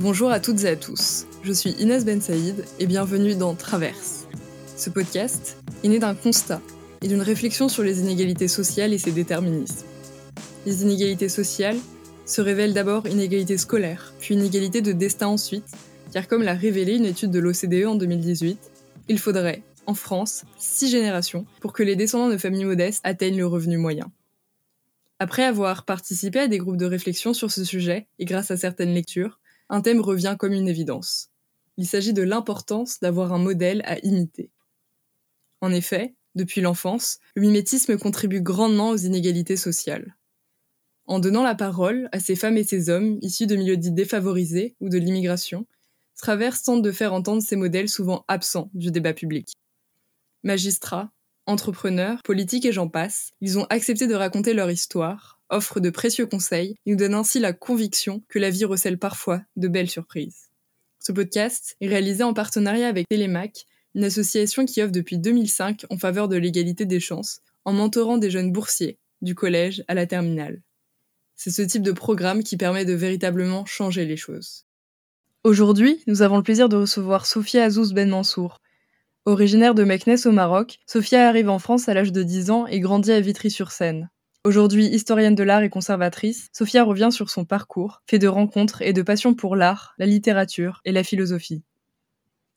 Bonjour à toutes et à tous, je suis Inès Ben Saïd et bienvenue dans Traverse. Ce podcast est né d'un constat et d'une réflexion sur les inégalités sociales et ses déterminismes. Les inégalités sociales se révèlent d'abord inégalités scolaires, puis inégalités de destin ensuite, car comme l'a révélé une étude de l'OCDE en 2018, il faudrait, en France, six générations pour que les descendants de familles modestes atteignent le revenu moyen. Après avoir participé à des groupes de réflexion sur ce sujet, et grâce à certaines lectures, un thème revient comme une évidence. Il s'agit de l'importance d'avoir un modèle à imiter. En effet, depuis l'enfance, le mimétisme contribue grandement aux inégalités sociales. En donnant la parole à ces femmes et ces hommes issus de milieux dits défavorisés ou de l'immigration, Travers tente de faire entendre ces modèles souvent absents du débat public. Magistrats, entrepreneurs, politiques et j'en passe, ils ont accepté de raconter leur histoire, offre de précieux conseils et nous donne ainsi la conviction que la vie recèle parfois de belles surprises. Ce podcast est réalisé en partenariat avec Télémac, une association qui offre depuis 2005 en faveur de l'égalité des chances, en mentorant des jeunes boursiers, du collège à la terminale. C'est ce type de programme qui permet de véritablement changer les choses. Aujourd'hui, nous avons le plaisir de recevoir Sophia Azouz Ben Mansour. Originaire de Meknès au Maroc, Sophia arrive en France à l'âge de 10 ans et grandit à Vitry-sur-Seine. Aujourd'hui historienne de l'art et conservatrice, Sophia revient sur son parcours, fait de rencontres et de passion pour l'art, la littérature et la philosophie.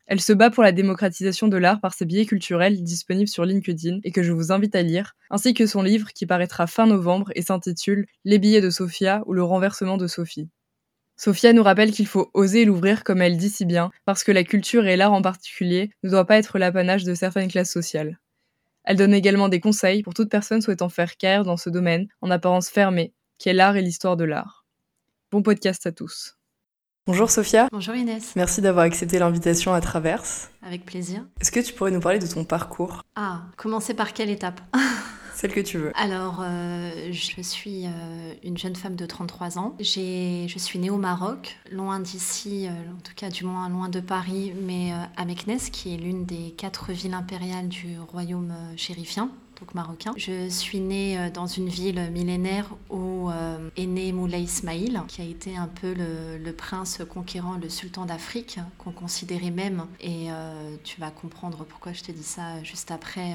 Elle se bat pour la démocratisation de l'art par ses billets culturels disponibles sur LinkedIn et que je vous invite à lire, ainsi que son livre qui paraîtra fin novembre et s'intitule Les billets de Sophia ou le renversement de Sophie. Sophia nous rappelle qu'il faut oser l'ouvrir comme elle dit si bien, parce que la culture et l'art en particulier ne doivent pas être l'apanage de certaines classes sociales. Elle donne également des conseils pour toute personne souhaitant faire carrière dans ce domaine, en apparence fermé, qui est l'art et l'histoire de l'art. Bon podcast à tous. Bonjour Sophia. Bonjour Inès. Merci d'avoir accepté l'invitation à Traverse. Avec plaisir. Est-ce que tu pourrais nous parler de ton parcours? Ah, commencer par quelle étape? Celle que tu veux. Alors, euh, je suis euh, une jeune femme de 33 ans. Je suis née au Maroc, loin d'ici, euh, en tout cas du moins loin de Paris, mais à Meknès, qui est l'une des quatre villes impériales du royaume chérifien marocain. Je suis née euh, dans une ville millénaire où euh, est né Moulay Ismail, qui a été un peu le, prince conquérant, le sultan d'Afrique, qu'on considérait même, et euh, tu vas comprendre pourquoi je te dis ça juste après,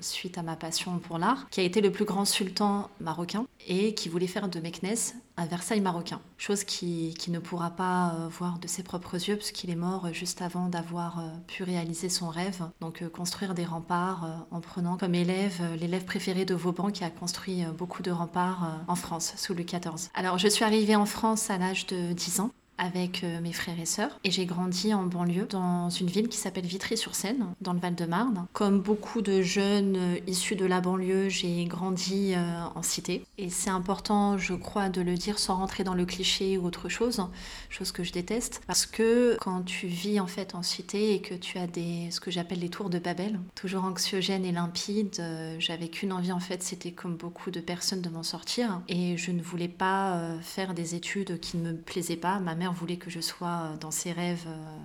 suite à ma passion pour l'art, qui a été le plus grand sultan marocain et qui voulait faire de Meknès un Versailles marocain, chose qui, qui ne pourra pas euh, voir de ses propres yeux puisqu'il est mort juste avant d'avoir euh, pu réaliser son rêve, donc euh, construire des remparts en prenant comme élève l'élève préféré de Vauban qui a construit beaucoup de remparts en France sous Louis XIV. Alors je suis arrivée en France à l'âge de 10 ans avec euh, mes frères et sœurs. Et j'ai grandi en banlieue, dans une ville qui s'appelle Vitry-sur-Seine, dans le Val-de-Marne. Comme beaucoup de jeunes euh, issus de la banlieue, j'ai grandi euh, en cité. Et c'est important, je crois, de le dire sans rentrer dans le cliché ou autre chose, chose que je déteste. Parce que quand tu vis en fait en cité et que tu as des, ce que j'appelle les tours de Babel, toujours anxiogènes et limpides, j'avais qu'une envie en fait, c'était comme beaucoup de personnes de m'en sortir. Et je ne voulais pas faire des études qui ne me plaisaient pas. Mère voulait que je sois euh, dans ses rêves euh,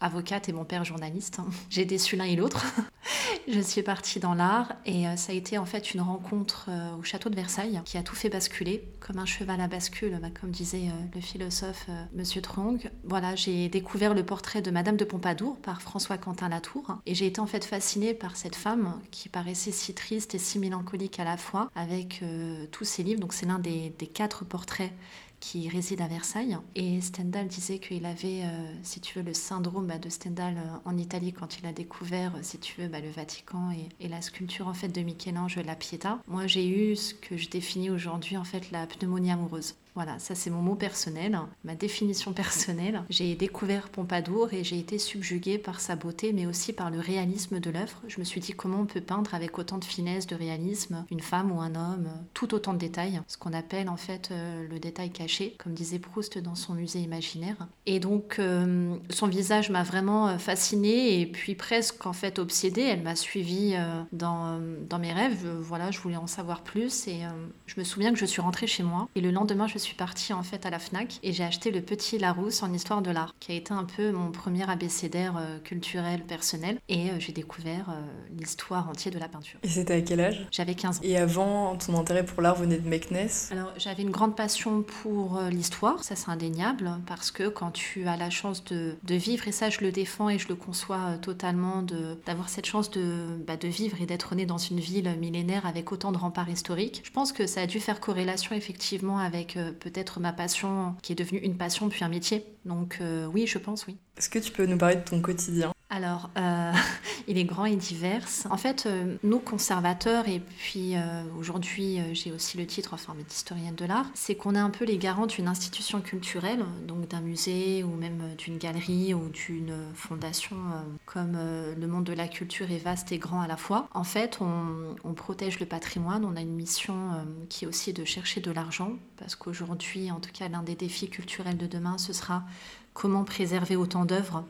avocate et mon père journaliste. J'ai déçu l'un et l'autre. je suis partie dans l'art et euh, ça a été en fait une rencontre au château de Versailles qui a tout fait basculer, comme un cheval à bascule, bah, comme disait le philosophe Monsieur Trong. Voilà, j'ai découvert le portrait de Madame de Pompadour par François Quentin Latour et j'ai été en fait fascinée par cette femme qui paraissait si triste et si mélancolique à la fois avec tous ses livres. Donc c'est l'un des, des quatre portraits qui réside à Versailles. Et Stendhal disait qu'il avait, euh, si tu veux, le syndrome bah, de Stendhal euh, en Italie quand il a découvert, euh, si tu veux, bah, le Vatican et, la sculpture en fait de Michel-Ange, la Pietà. Moi, j'ai eu ce que je définis aujourd'hui en fait la pneumonie amoureuse. Voilà, ça c'est mon mot personnel, ma définition personnelle. J'ai découvert Pompadour et j'ai été subjuguée par sa beauté, mais aussi par le réalisme de l'œuvre. Je me suis dit comment on peut peindre avec autant de finesse, de réalisme, une femme ou un homme, tout autant de détails, ce qu'on appelle en fait euh, le détail caché, comme disait Proust dans son musée imaginaire. Et donc euh, son visage m'a vraiment euh, fascinée et puis presque en fait obsédée. Elle m'a suivie dans, dans mes rêves. Voilà, je voulais en savoir plus et je me souviens que je suis rentrée chez moi et le lendemain je suis partie en fait à la Fnac et j'ai acheté le petit Larousse en histoire de l'art, qui a été un peu mon premier abécédaire euh, culturel personnel. Et euh, j'ai découvert euh, l'histoire entière de la peinture. Et c'était à quel âge? J'avais 15 ans. Et avant, ton intérêt pour l'art venait de Meknes Alors j'avais une grande passion pour l'histoire, ça c'est indéniable, parce que quand tu as la chance de, de, vivre, et ça je le défends et je le conçois totalement, d'avoir cette chance de, bah, de vivre et d'être né dans une ville millénaire avec autant de remparts historiques, je pense que ça a dû faire corrélation effectivement avec peut-être ma passion qui est devenue une passion puis un métier. Donc euh, oui, je pense oui. Est-ce que tu peux nous parler de ton quotidien? Alors, euh, il est grand et divers. En fait, euh, nous, conservateurs, et puis aujourd'hui, j'ai aussi le titre, enfin, d'historienne de l'art, c'est qu'on est un peu les garants d'une institution culturelle, donc d'un musée ou même d'une galerie ou d'une fondation, comme le monde de la culture est vaste et grand à la fois. En fait, on protège le patrimoine, on a une mission qui est aussi de chercher de l'argent, parce qu'aujourd'hui, en tout cas, l'un des défis culturels de demain, ce sera comment préserver autant d'œuvres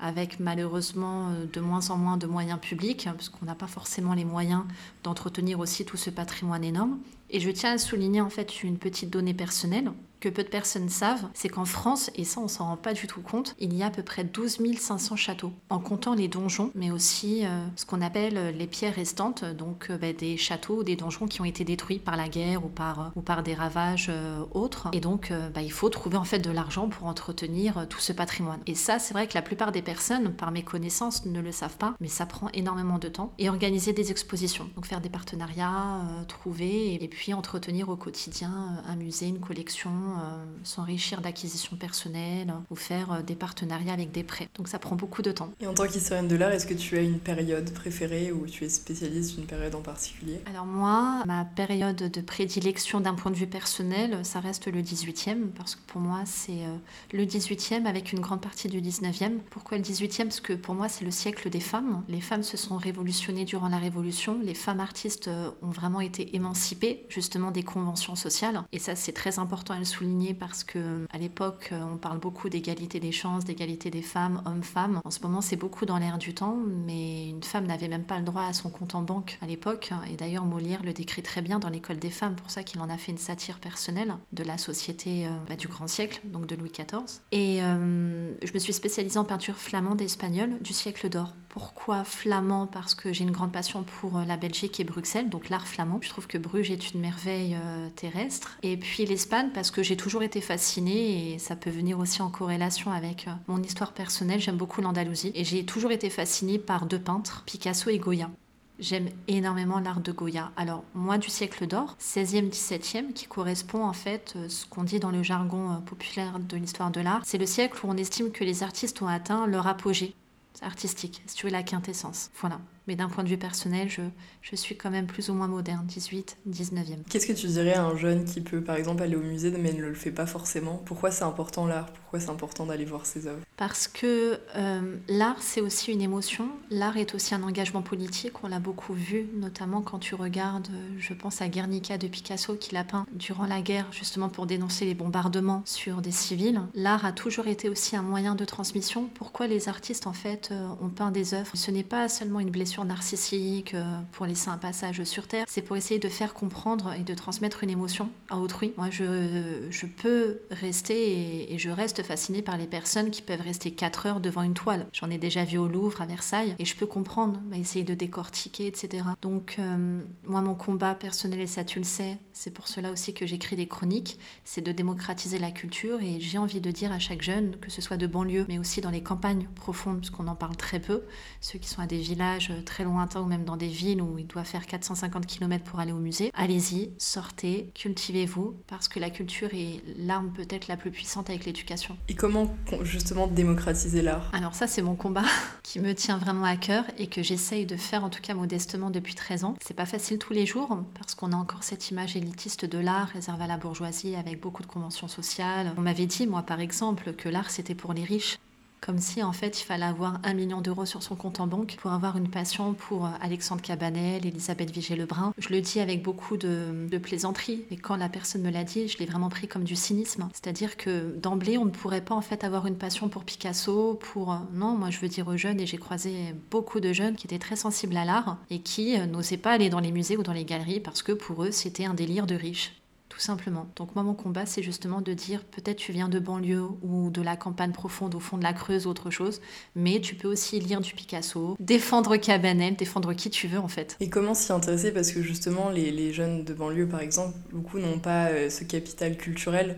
avec malheureusement euh, de moins en moins de moyens publics, parce qu'on n'a pas forcément les moyens d'entretenir aussi tout ce patrimoine énorme. Et je tiens à souligner en fait une petite donnée personnelle que peu de personnes savent, c'est qu'en France, et ça on s'en rend pas du tout compte, il y a à peu près 12 500 châteaux, en comptant les donjons, mais aussi euh, ce qu'on appelle euh, les pierres restantes, donc euh, bah, des châteaux ou des donjons qui ont été détruits par la guerre ou par, ou par des ravages autres. Et donc bah, il faut trouver en fait de l'argent pour entretenir tout ce patrimoine. Et ça, c'est vrai que la plupart des personnes, par mes connaissances, ne le savent pas, mais ça prend énormément de temps. Et organiser des expositions, donc faire des partenariats, trouver, et puis entretenir au quotidien un musée, une collection, euh, s'enrichir d'acquisitions personnelles ou faire euh, des partenariats avec des prêts. Donc ça prend beaucoup de temps. Et en tant qu'historienne de l'art, est-ce que tu as une période préférée ou tu es spécialiste d'une période en particulier? Alors moi, ma période de prédilection d'un point de vue personnel, ça reste le 18e parce que pour moi c'est euh, le 18e avec une grande partie du 19e. Pourquoi le 18e Parce que pour moi c'est le siècle des femmes. Les femmes se sont révolutionnées durant la Révolution. Les femmes artistes ont vraiment été émancipées justement des conventions sociales. Et ça c'est très important à le souligner parce que à l'époque, on parle beaucoup d'égalité des chances, d'égalité des femmes, hommes-femmes. En ce moment, c'est beaucoup dans l'air du temps, mais une femme n'avait même pas le droit à son compte en banque à l'époque. Et d'ailleurs, Molière le décrit très bien dans l'école des femmes, pour ça qu'il en a fait une satire personnelle de la société euh, bah, du grand siècle, donc de Louis XIV. Et euh, je me suis spécialisée en peinture flamande et espagnole du siècle d'or. Pourquoi flamand? Parce que j'ai une grande passion pour euh, la Belgique et Bruxelles, donc l'art flamand. Je trouve que Bruges est une merveille terrestre. Et puis l'Espagne, parce que j'ai toujours été fascinée et ça peut venir aussi en corrélation avec euh, mon histoire personnelle. J'aime beaucoup l'Andalousie et j'ai toujours été fascinée par deux peintres, Picasso et Goya. J'aime énormément l'art de Goya. Alors, moi, du siècle d'or, 16e, 17e, qui correspond en fait, euh, ce qu'on dit dans le jargon euh, populaire de l'histoire de l'art, c'est le siècle où on estime que les artistes ont atteint leur apogée artistique, si tu veux la quintessence. Voilà. Mais d'un point de vue personnel, je, je suis quand même plus ou moins moderne, 18, 19e. Qu'est-ce que tu dirais à un jeune qui peut par exemple aller au musée mais ne le fait pas forcément? Pourquoi c'est important l'art? Pourquoi c'est important d'aller voir ses œuvres? Parce que euh, l'art c'est aussi une émotion, l'art est aussi un engagement politique, on l'a beaucoup vu, notamment quand tu regardes, euh, je pense à Guernica de Picasso qui l'a peint durant la guerre justement pour dénoncer les bombardements sur des civils. L'art a toujours été aussi un moyen de transmission. Pourquoi les artistes en fait euh, ont peint des œuvres? Ce n'est pas seulement une blessure narcissique, euh, pour laisser un passage sur Terre, c'est pour essayer de faire comprendre et de transmettre une émotion à autrui. Moi, je, je peux rester et, je reste fascinée par les personnes qui peuvent rester 4 heures devant une toile. J'en ai déjà vu au Louvre, à Versailles, et je peux comprendre, bah, essayer de décortiquer, etc. Donc, euh, moi, mon combat personnel, et ça tu le sais, c'est pour cela aussi que j'écris des chroniques, c'est de démocratiser la culture, et j'ai envie de dire à chaque jeune, que ce soit de banlieue, mais aussi dans les campagnes profondes, parce qu'on en parle très peu, ceux qui sont à des villages très lointains ou même dans des villes où il doit faire 450 km pour aller au musée, allez-y, sortez, cultivez-vous, parce que la culture est l'arme peut-être la plus puissante avec l'éducation. Et comment justement démocratiser l'art? Alors ça c'est mon combat qui me tient vraiment à cœur et que j'essaye de faire en tout cas modestement depuis 13 ans. C'est pas facile tous les jours parce qu'on a encore cette image élitiste de l'art réservée à la bourgeoisie avec beaucoup de conventions sociales. On m'avait dit moi par exemple que l'art c'était pour les riches comme si en fait il fallait avoir un million d'euros sur son compte en banque pour avoir une passion pour euh, Alexandre Cabanel, Elisabeth Vigée-Lebrun. Je le dis avec beaucoup de, plaisanterie, et quand la personne me l'a dit, je l'ai vraiment pris comme du cynisme. C'est-à-dire que d'emblée, on ne pourrait pas en fait avoir une passion pour Picasso, pour... Euh, non, moi je veux dire aux jeunes, et j'ai croisé beaucoup de jeunes qui étaient très sensibles à l'art et qui euh, n'osaient pas aller dans les musées ou dans les galeries parce que pour eux c'était un délire de riches. Tout simplement. Donc moi, mon combat, c'est justement de dire, peut-être tu viens de banlieue ou de la campagne profonde au fond de la Creuse, autre chose, mais tu peux aussi lire du Picasso, défendre Cabanel, défendre qui tu veux en fait. Et comment s'y intéresser? Parce que justement, les, jeunes de banlieue, par exemple, beaucoup n'ont pas euh, ce capital culturel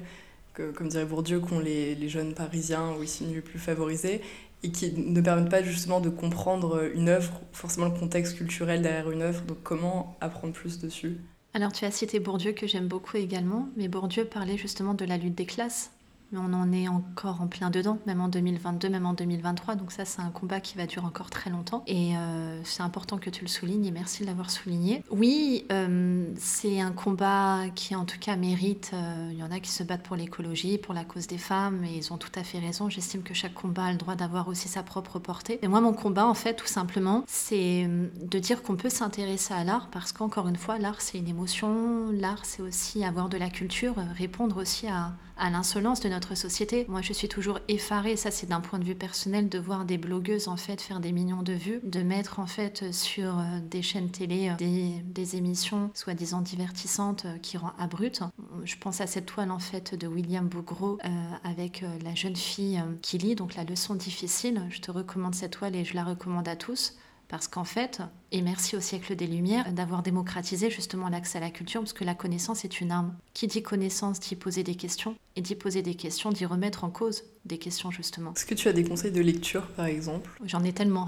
que, comme dirait Bourdieu, qu'ont les, les jeunes parisiens ou ici les plus favorisés et qui ne permettent pas justement de comprendre une œuvre, forcément le contexte culturel derrière une œuvre. Donc comment apprendre plus dessus? Alors tu as cité Bourdieu que j'aime beaucoup également, mais Bourdieu parlait justement de la lutte des classes on en est encore en plein dedans, même en 2022, même en 2023. Donc ça, c'est un combat qui va durer encore très longtemps. Et euh, c'est important que tu le soulignes et merci de l'avoir souligné. Oui, euh, c'est un combat qui en tout cas mérite. Euh, il y en a qui se battent pour l'écologie, pour la cause des femmes, et ils ont tout à fait raison. J'estime que chaque combat a le droit d'avoir aussi sa propre portée. Et moi, mon combat, en fait, tout simplement, c'est de dire qu'on peut s'intéresser à l'art parce qu'encore une fois, l'art, c'est une émotion. L'art, c'est aussi avoir de la culture, répondre aussi à, à l'insolence de notre société. Moi, je suis toujours effarée, ça c'est d'un point de vue personnel, de voir des blogueuses en fait faire des millions de vues, de mettre en fait sur euh, des chaînes télé euh, des, émissions soi-disant divertissantes euh, qui rendent abruptes. Je pense à cette toile en fait de William Bougro avec la jeune fille qui lit donc la leçon difficile. Je te recommande cette toile et je la recommande à tous. Parce qu'en fait, et merci au siècle des Lumières d'avoir démocratisé justement l'accès à la culture, parce que la connaissance est une arme. Qui dit connaissance dit poser des questions, et dit poser des questions dit remettre en cause des questions justement. Est-ce que tu as des conseils de lecture par exemple? J'en ai tellement.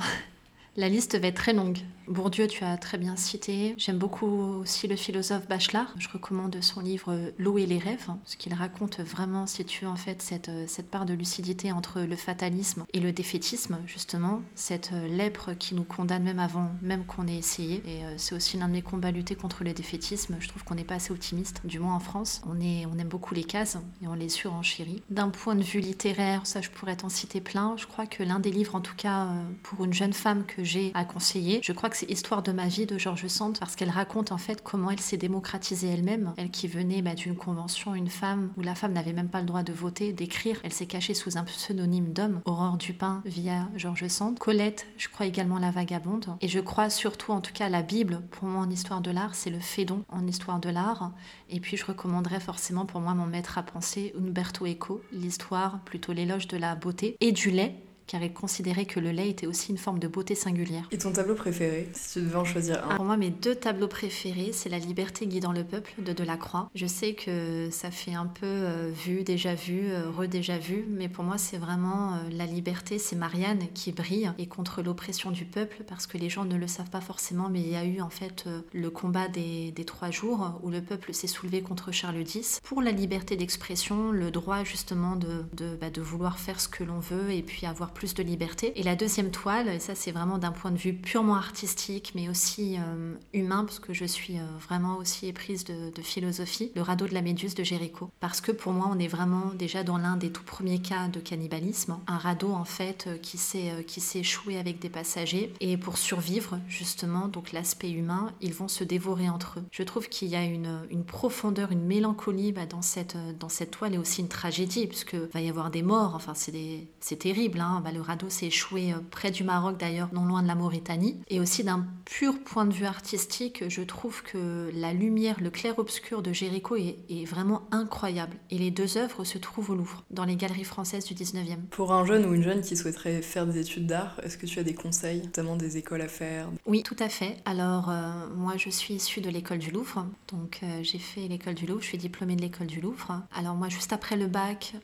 La liste va être très longue. Bourdieu, tu as très bien cité. J'aime beaucoup aussi le philosophe Bachelard. Je recommande son livre L'eau et les rêves, ce qu'il raconte vraiment, si tu en fait cette, cette part de lucidité entre le fatalisme et le défaitisme, justement, cette lèpre qui nous condamne même avant même qu'on ait essayé. Et euh, c'est aussi l'un de mes combats lutter contre le défaitisme. Je trouve qu'on n'est pas assez optimiste, du moins en France. On, est, on aime beaucoup les cases et on les surenchérit. D'un point de vue littéraire, ça je pourrais t'en citer plein. Je crois que l'un des livres, en tout cas euh, pour une jeune femme que j'ai à conseiller, je crois que c'est Histoire de ma vie de Georges Sand parce qu'elle raconte en fait comment elle s'est démocratisée elle-même. Elle qui venait bah, d'une convention, une femme où la femme n'avait même pas le droit de voter, d'écrire. Elle s'est cachée sous un pseudonyme d'homme, Aurore Dupin via Georges Sand. Colette, je crois également la vagabonde. Et je crois surtout en tout cas la Bible, pour moi en histoire de l'art, c'est le Fédon en histoire de l'art. Et puis je recommanderais forcément pour moi mon maître à penser, Umberto Eco, l'histoire, plutôt l'éloge de la beauté et du lait car il considérait que le lait était aussi une forme de beauté singulière. Et ton tableau préféré, si tu devais en choisir un Pour moi, mes deux tableaux préférés, c'est La liberté guidant le peuple de Delacroix. Je sais que ça fait un peu euh, vu, déjà vu, euh, redéja vu, mais pour moi, c'est vraiment euh, la liberté, c'est Marianne qui brille et contre l'oppression du peuple, parce que les gens ne le savent pas forcément, mais il y a eu en fait le combat des, trois jours où le peuple s'est soulevé contre Charles X pour la liberté d'expression, le droit justement de, de, bah, de vouloir faire ce que l'on veut et puis avoir plus de liberté. Et la deuxième toile, et ça c'est vraiment d'un point de vue purement artistique, mais aussi euh, humain, parce que je suis euh, vraiment aussi éprise de, philosophie, le radeau de la Méduse de Géricault. Parce que pour moi, on est vraiment déjà dans l'un des tout premiers cas de cannibalisme, un radeau en fait euh, qui s'est qui s'est échoué avec des passagers. Et pour survivre, justement, donc l'aspect humain, ils vont se dévorer entre eux. Je trouve qu'il y a une, une profondeur, une mélancolie bah, dans, cette, dans cette toile et aussi une tragédie, puisque va y avoir des morts, enfin c'est terrible, hein, bah, le radeau s'est échoué euh, près du Maroc d'ailleurs, non loin de la Mauritanie. Et aussi d'un pur point de vue artistique, je trouve que la lumière, le clair-obscur de Géricault est, est, vraiment incroyable. Et les deux œuvres se trouvent au Louvre, dans les galeries françaises du 19e. Pour un jeune ou une jeune qui souhaiterait faire des études d'art, est-ce que tu as des conseils, notamment des écoles à faire? Oui, tout à fait. Alors, euh, moi, je suis issue de l'école du Louvre. Donc, euh, j'ai fait l'école du Louvre, je suis diplômée de l'école du Louvre. Alors, moi, juste après le bac,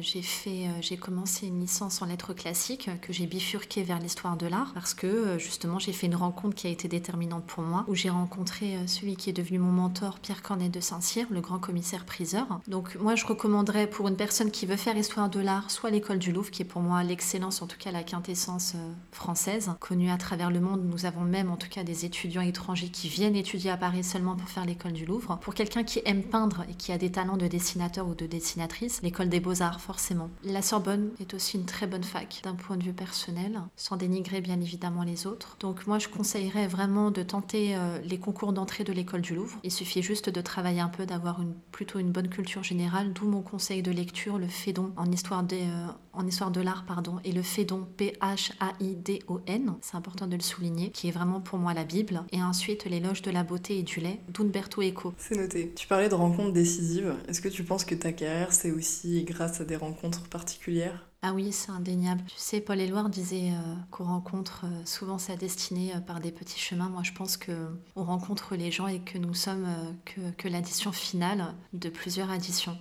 j'ai fait, j'ai commencé une licence en lettres classique que j'ai bifurqué vers l'histoire de l'art parce que euh, justement j'ai fait une rencontre qui a été déterminante pour moi où j'ai rencontré euh, celui qui est devenu mon mentor Pierre Cornet de Saint-Cyr, le grand commissaire priseur. Donc moi je recommanderais pour une personne qui veut faire histoire de l'art soit l'école du Louvre qui est pour moi l'excellence en tout cas la quintessence euh, française connue à travers le monde. Nous avons même en tout cas des étudiants étrangers qui viennent étudier à Paris seulement pour faire l'école du Louvre. Pour quelqu'un qui aime peindre et qui a des talents de dessinateur ou de dessinatrice, l'école des beaux-arts forcément. La Sorbonne est aussi une très bonne fac d'un point de vue personnel, sans dénigrer bien évidemment les autres. Donc moi, je conseillerais vraiment de tenter euh, les concours d'entrée de l'école du Louvre. Il suffit juste de travailler un peu, d'avoir une, plutôt une bonne culture générale, d'où mon conseil de lecture, le Fédon en histoire, euh, de l'art, pardon, et le Fédon, P-H-A-I-D-O-N, c'est important de le souligner, qui est vraiment pour moi la Bible. Et ensuite, l'éloge de la beauté et du lait, d'Umberto Eco. C'est noté. Tu parlais de rencontres décisives. Est-ce que tu penses que ta carrière, c'est aussi grâce à des rencontres particulières ah oui, c'est indéniable. Tu sais, Paul Éluard disait euh, qu'on rencontre euh, souvent sa destinée euh, par des petits chemins. Moi, je pense qu'on rencontre les gens et que nous sommes que l'addition finale de plusieurs additions.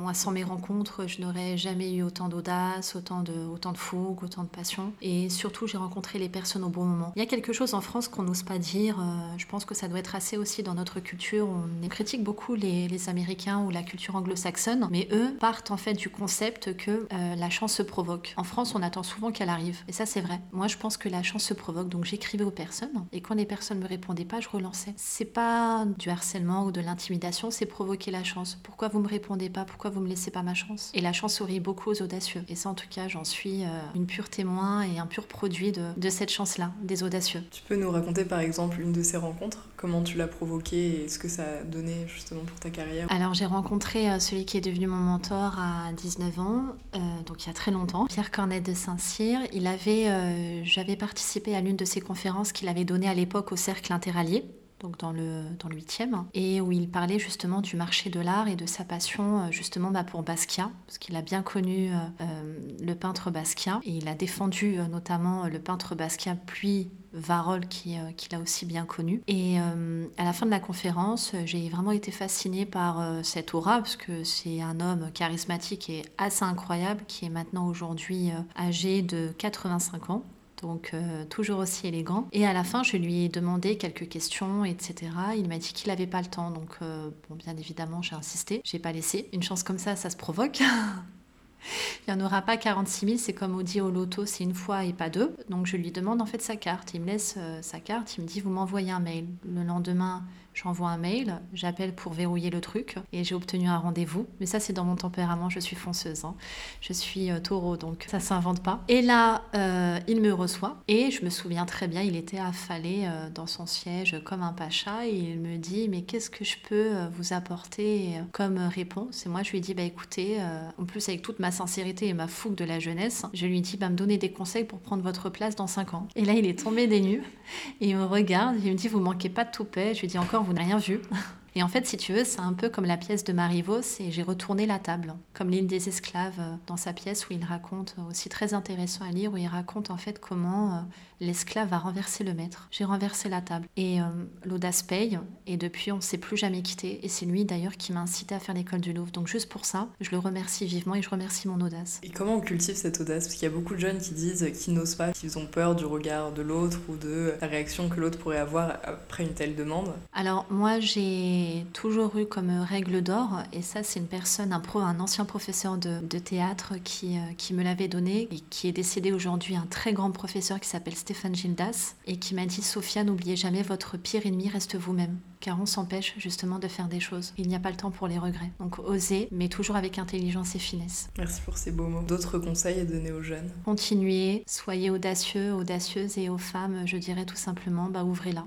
Moi, sans mes rencontres, je n'aurais jamais eu autant d'audace, autant de, autant de fougue, autant de passion. Et surtout, j'ai rencontré les personnes au bon moment. Il y a quelque chose en France qu'on n'ose pas dire. je pense que ça doit être assez aussi dans notre culture. On critique beaucoup les, Américains ou la culture anglo-saxonne, mais eux partent en fait du concept que la chance se provoque. En France, on attend souvent qu'elle arrive. Et ça, c'est vrai. Moi, je pense que la chance se provoque. Donc, j'écrivais aux personnes. Et quand les personnes me répondaient pas, je relançais. C'est pas du harcèlement ou de l'intimidation, c'est provoquer la chance. Pourquoi vous me répondez pas? Pourquoi vous me laissez pas ma chance? Et la chance sourit beaucoup aux audacieux. Et ça, en tout cas, j'en suis euh, une pure témoin et un pur produit de, de cette chance-là, des audacieux. Tu peux nous raconter, par exemple, une de ces rencontres? Comment tu l'as provoquée et ce que ça a donné justement pour ta carrière? Alors, j'ai rencontré euh, celui qui est devenu mon mentor à 19 ans, euh, donc il y a très longtemps, Pierre Cornet de Saint-Cyr. Il avait, euh, j'avais participé à l'une de ses conférences qu'il avait données à l'époque au Cercle Interallié donc dans le, dans le 8e, et où il parlait justement du marché de l'art et de sa passion euh, justement bah, pour Basquiat, parce qu'il a bien connu euh, le peintre Basquiat, et il a défendu notamment le peintre Basquiat, puis Varol qui, euh, l'a aussi bien connu. Et euh, à la fin de la conférence, j'ai vraiment été fascinée par euh, cette aura, parce que c'est un homme charismatique et assez incroyable, qui est maintenant aujourd'hui âgé de 85 ans donc toujours aussi élégant. Et à la fin, je lui ai demandé quelques questions, etc. Il m'a dit qu'il n'avait pas le temps, donc bon, bien évidemment, j'ai insisté. J'ai pas laissé. Une chance comme ça, ça se provoque. Il n'y en aura pas 46 000, c'est comme on dit au loto, c'est une fois et pas deux. Donc je lui demande en fait sa carte. Il me laisse sa carte, il me dit vous m'envoyez un mail. Le lendemain, J'envoie un mail, j'appelle pour verrouiller le truc et j'ai obtenu un rendez-vous. Mais ça, c'est dans mon tempérament, je suis fonceuse. Hein. Je suis euh, taureau, donc ça s'invente pas. Et là, euh, il me reçoit et je me souviens très bien, il était affalé euh, dans son siège comme un pacha et il me dit Mais qu'est-ce que je peux vous apporter comme réponse? Et moi, je lui dis Bah écoutez, en plus, avec toute ma sincérité et ma fougue de la jeunesse, je lui dis Bah me donner des conseils pour prendre votre place dans 5 ans. Et là, il est tombé des nues et il me regarde, il me dit Vous manquez pas de toupet. Je lui dis Encore, vous n'avez rien vu. Et en fait, si tu veux, c'est un peu comme la pièce de Marivaux, et j'ai retourné la table, comme l'île des esclaves euh, dans sa pièce où il raconte, euh, aussi très intéressant à lire, où il raconte en fait comment euh, l'esclave a renversé le maître. J'ai renversé la table. Et l'audace paye, et depuis, on ne s'est plus jamais quitté. Et c'est lui d'ailleurs qui m'a incité à faire l'école du Louvre. Donc juste pour ça, je le remercie vivement et je remercie mon audace. Et comment on cultive cette audace? Parce qu'il y a beaucoup de jeunes qui disent qu'ils n'osent pas, qu'ils ont peur du regard de l'autre ou de la réaction que l'autre pourrait avoir après une telle demande. Alors moi, j'ai toujours eu comme règle d'or, et ça c'est une personne, un, pro, un ancien professeur de, théâtre qui, euh, qui me l'avait donné, et qui est décédé aujourd'hui, un très grand professeur qui s'appelle Stéphane Gildas, et qui m'a dit Sophia, n'oubliez jamais, votre pire ennemi reste vous-même car on s'empêche justement de faire des choses. Il n'y a pas le temps pour les regrets. Donc osez, mais toujours avec intelligence et finesse. Merci pour ces beaux mots. D'autres conseils à donner aux jeunes? Continuez, soyez audacieux, audacieuses et aux femmes, je dirais tout simplement, bah ouvrez-la.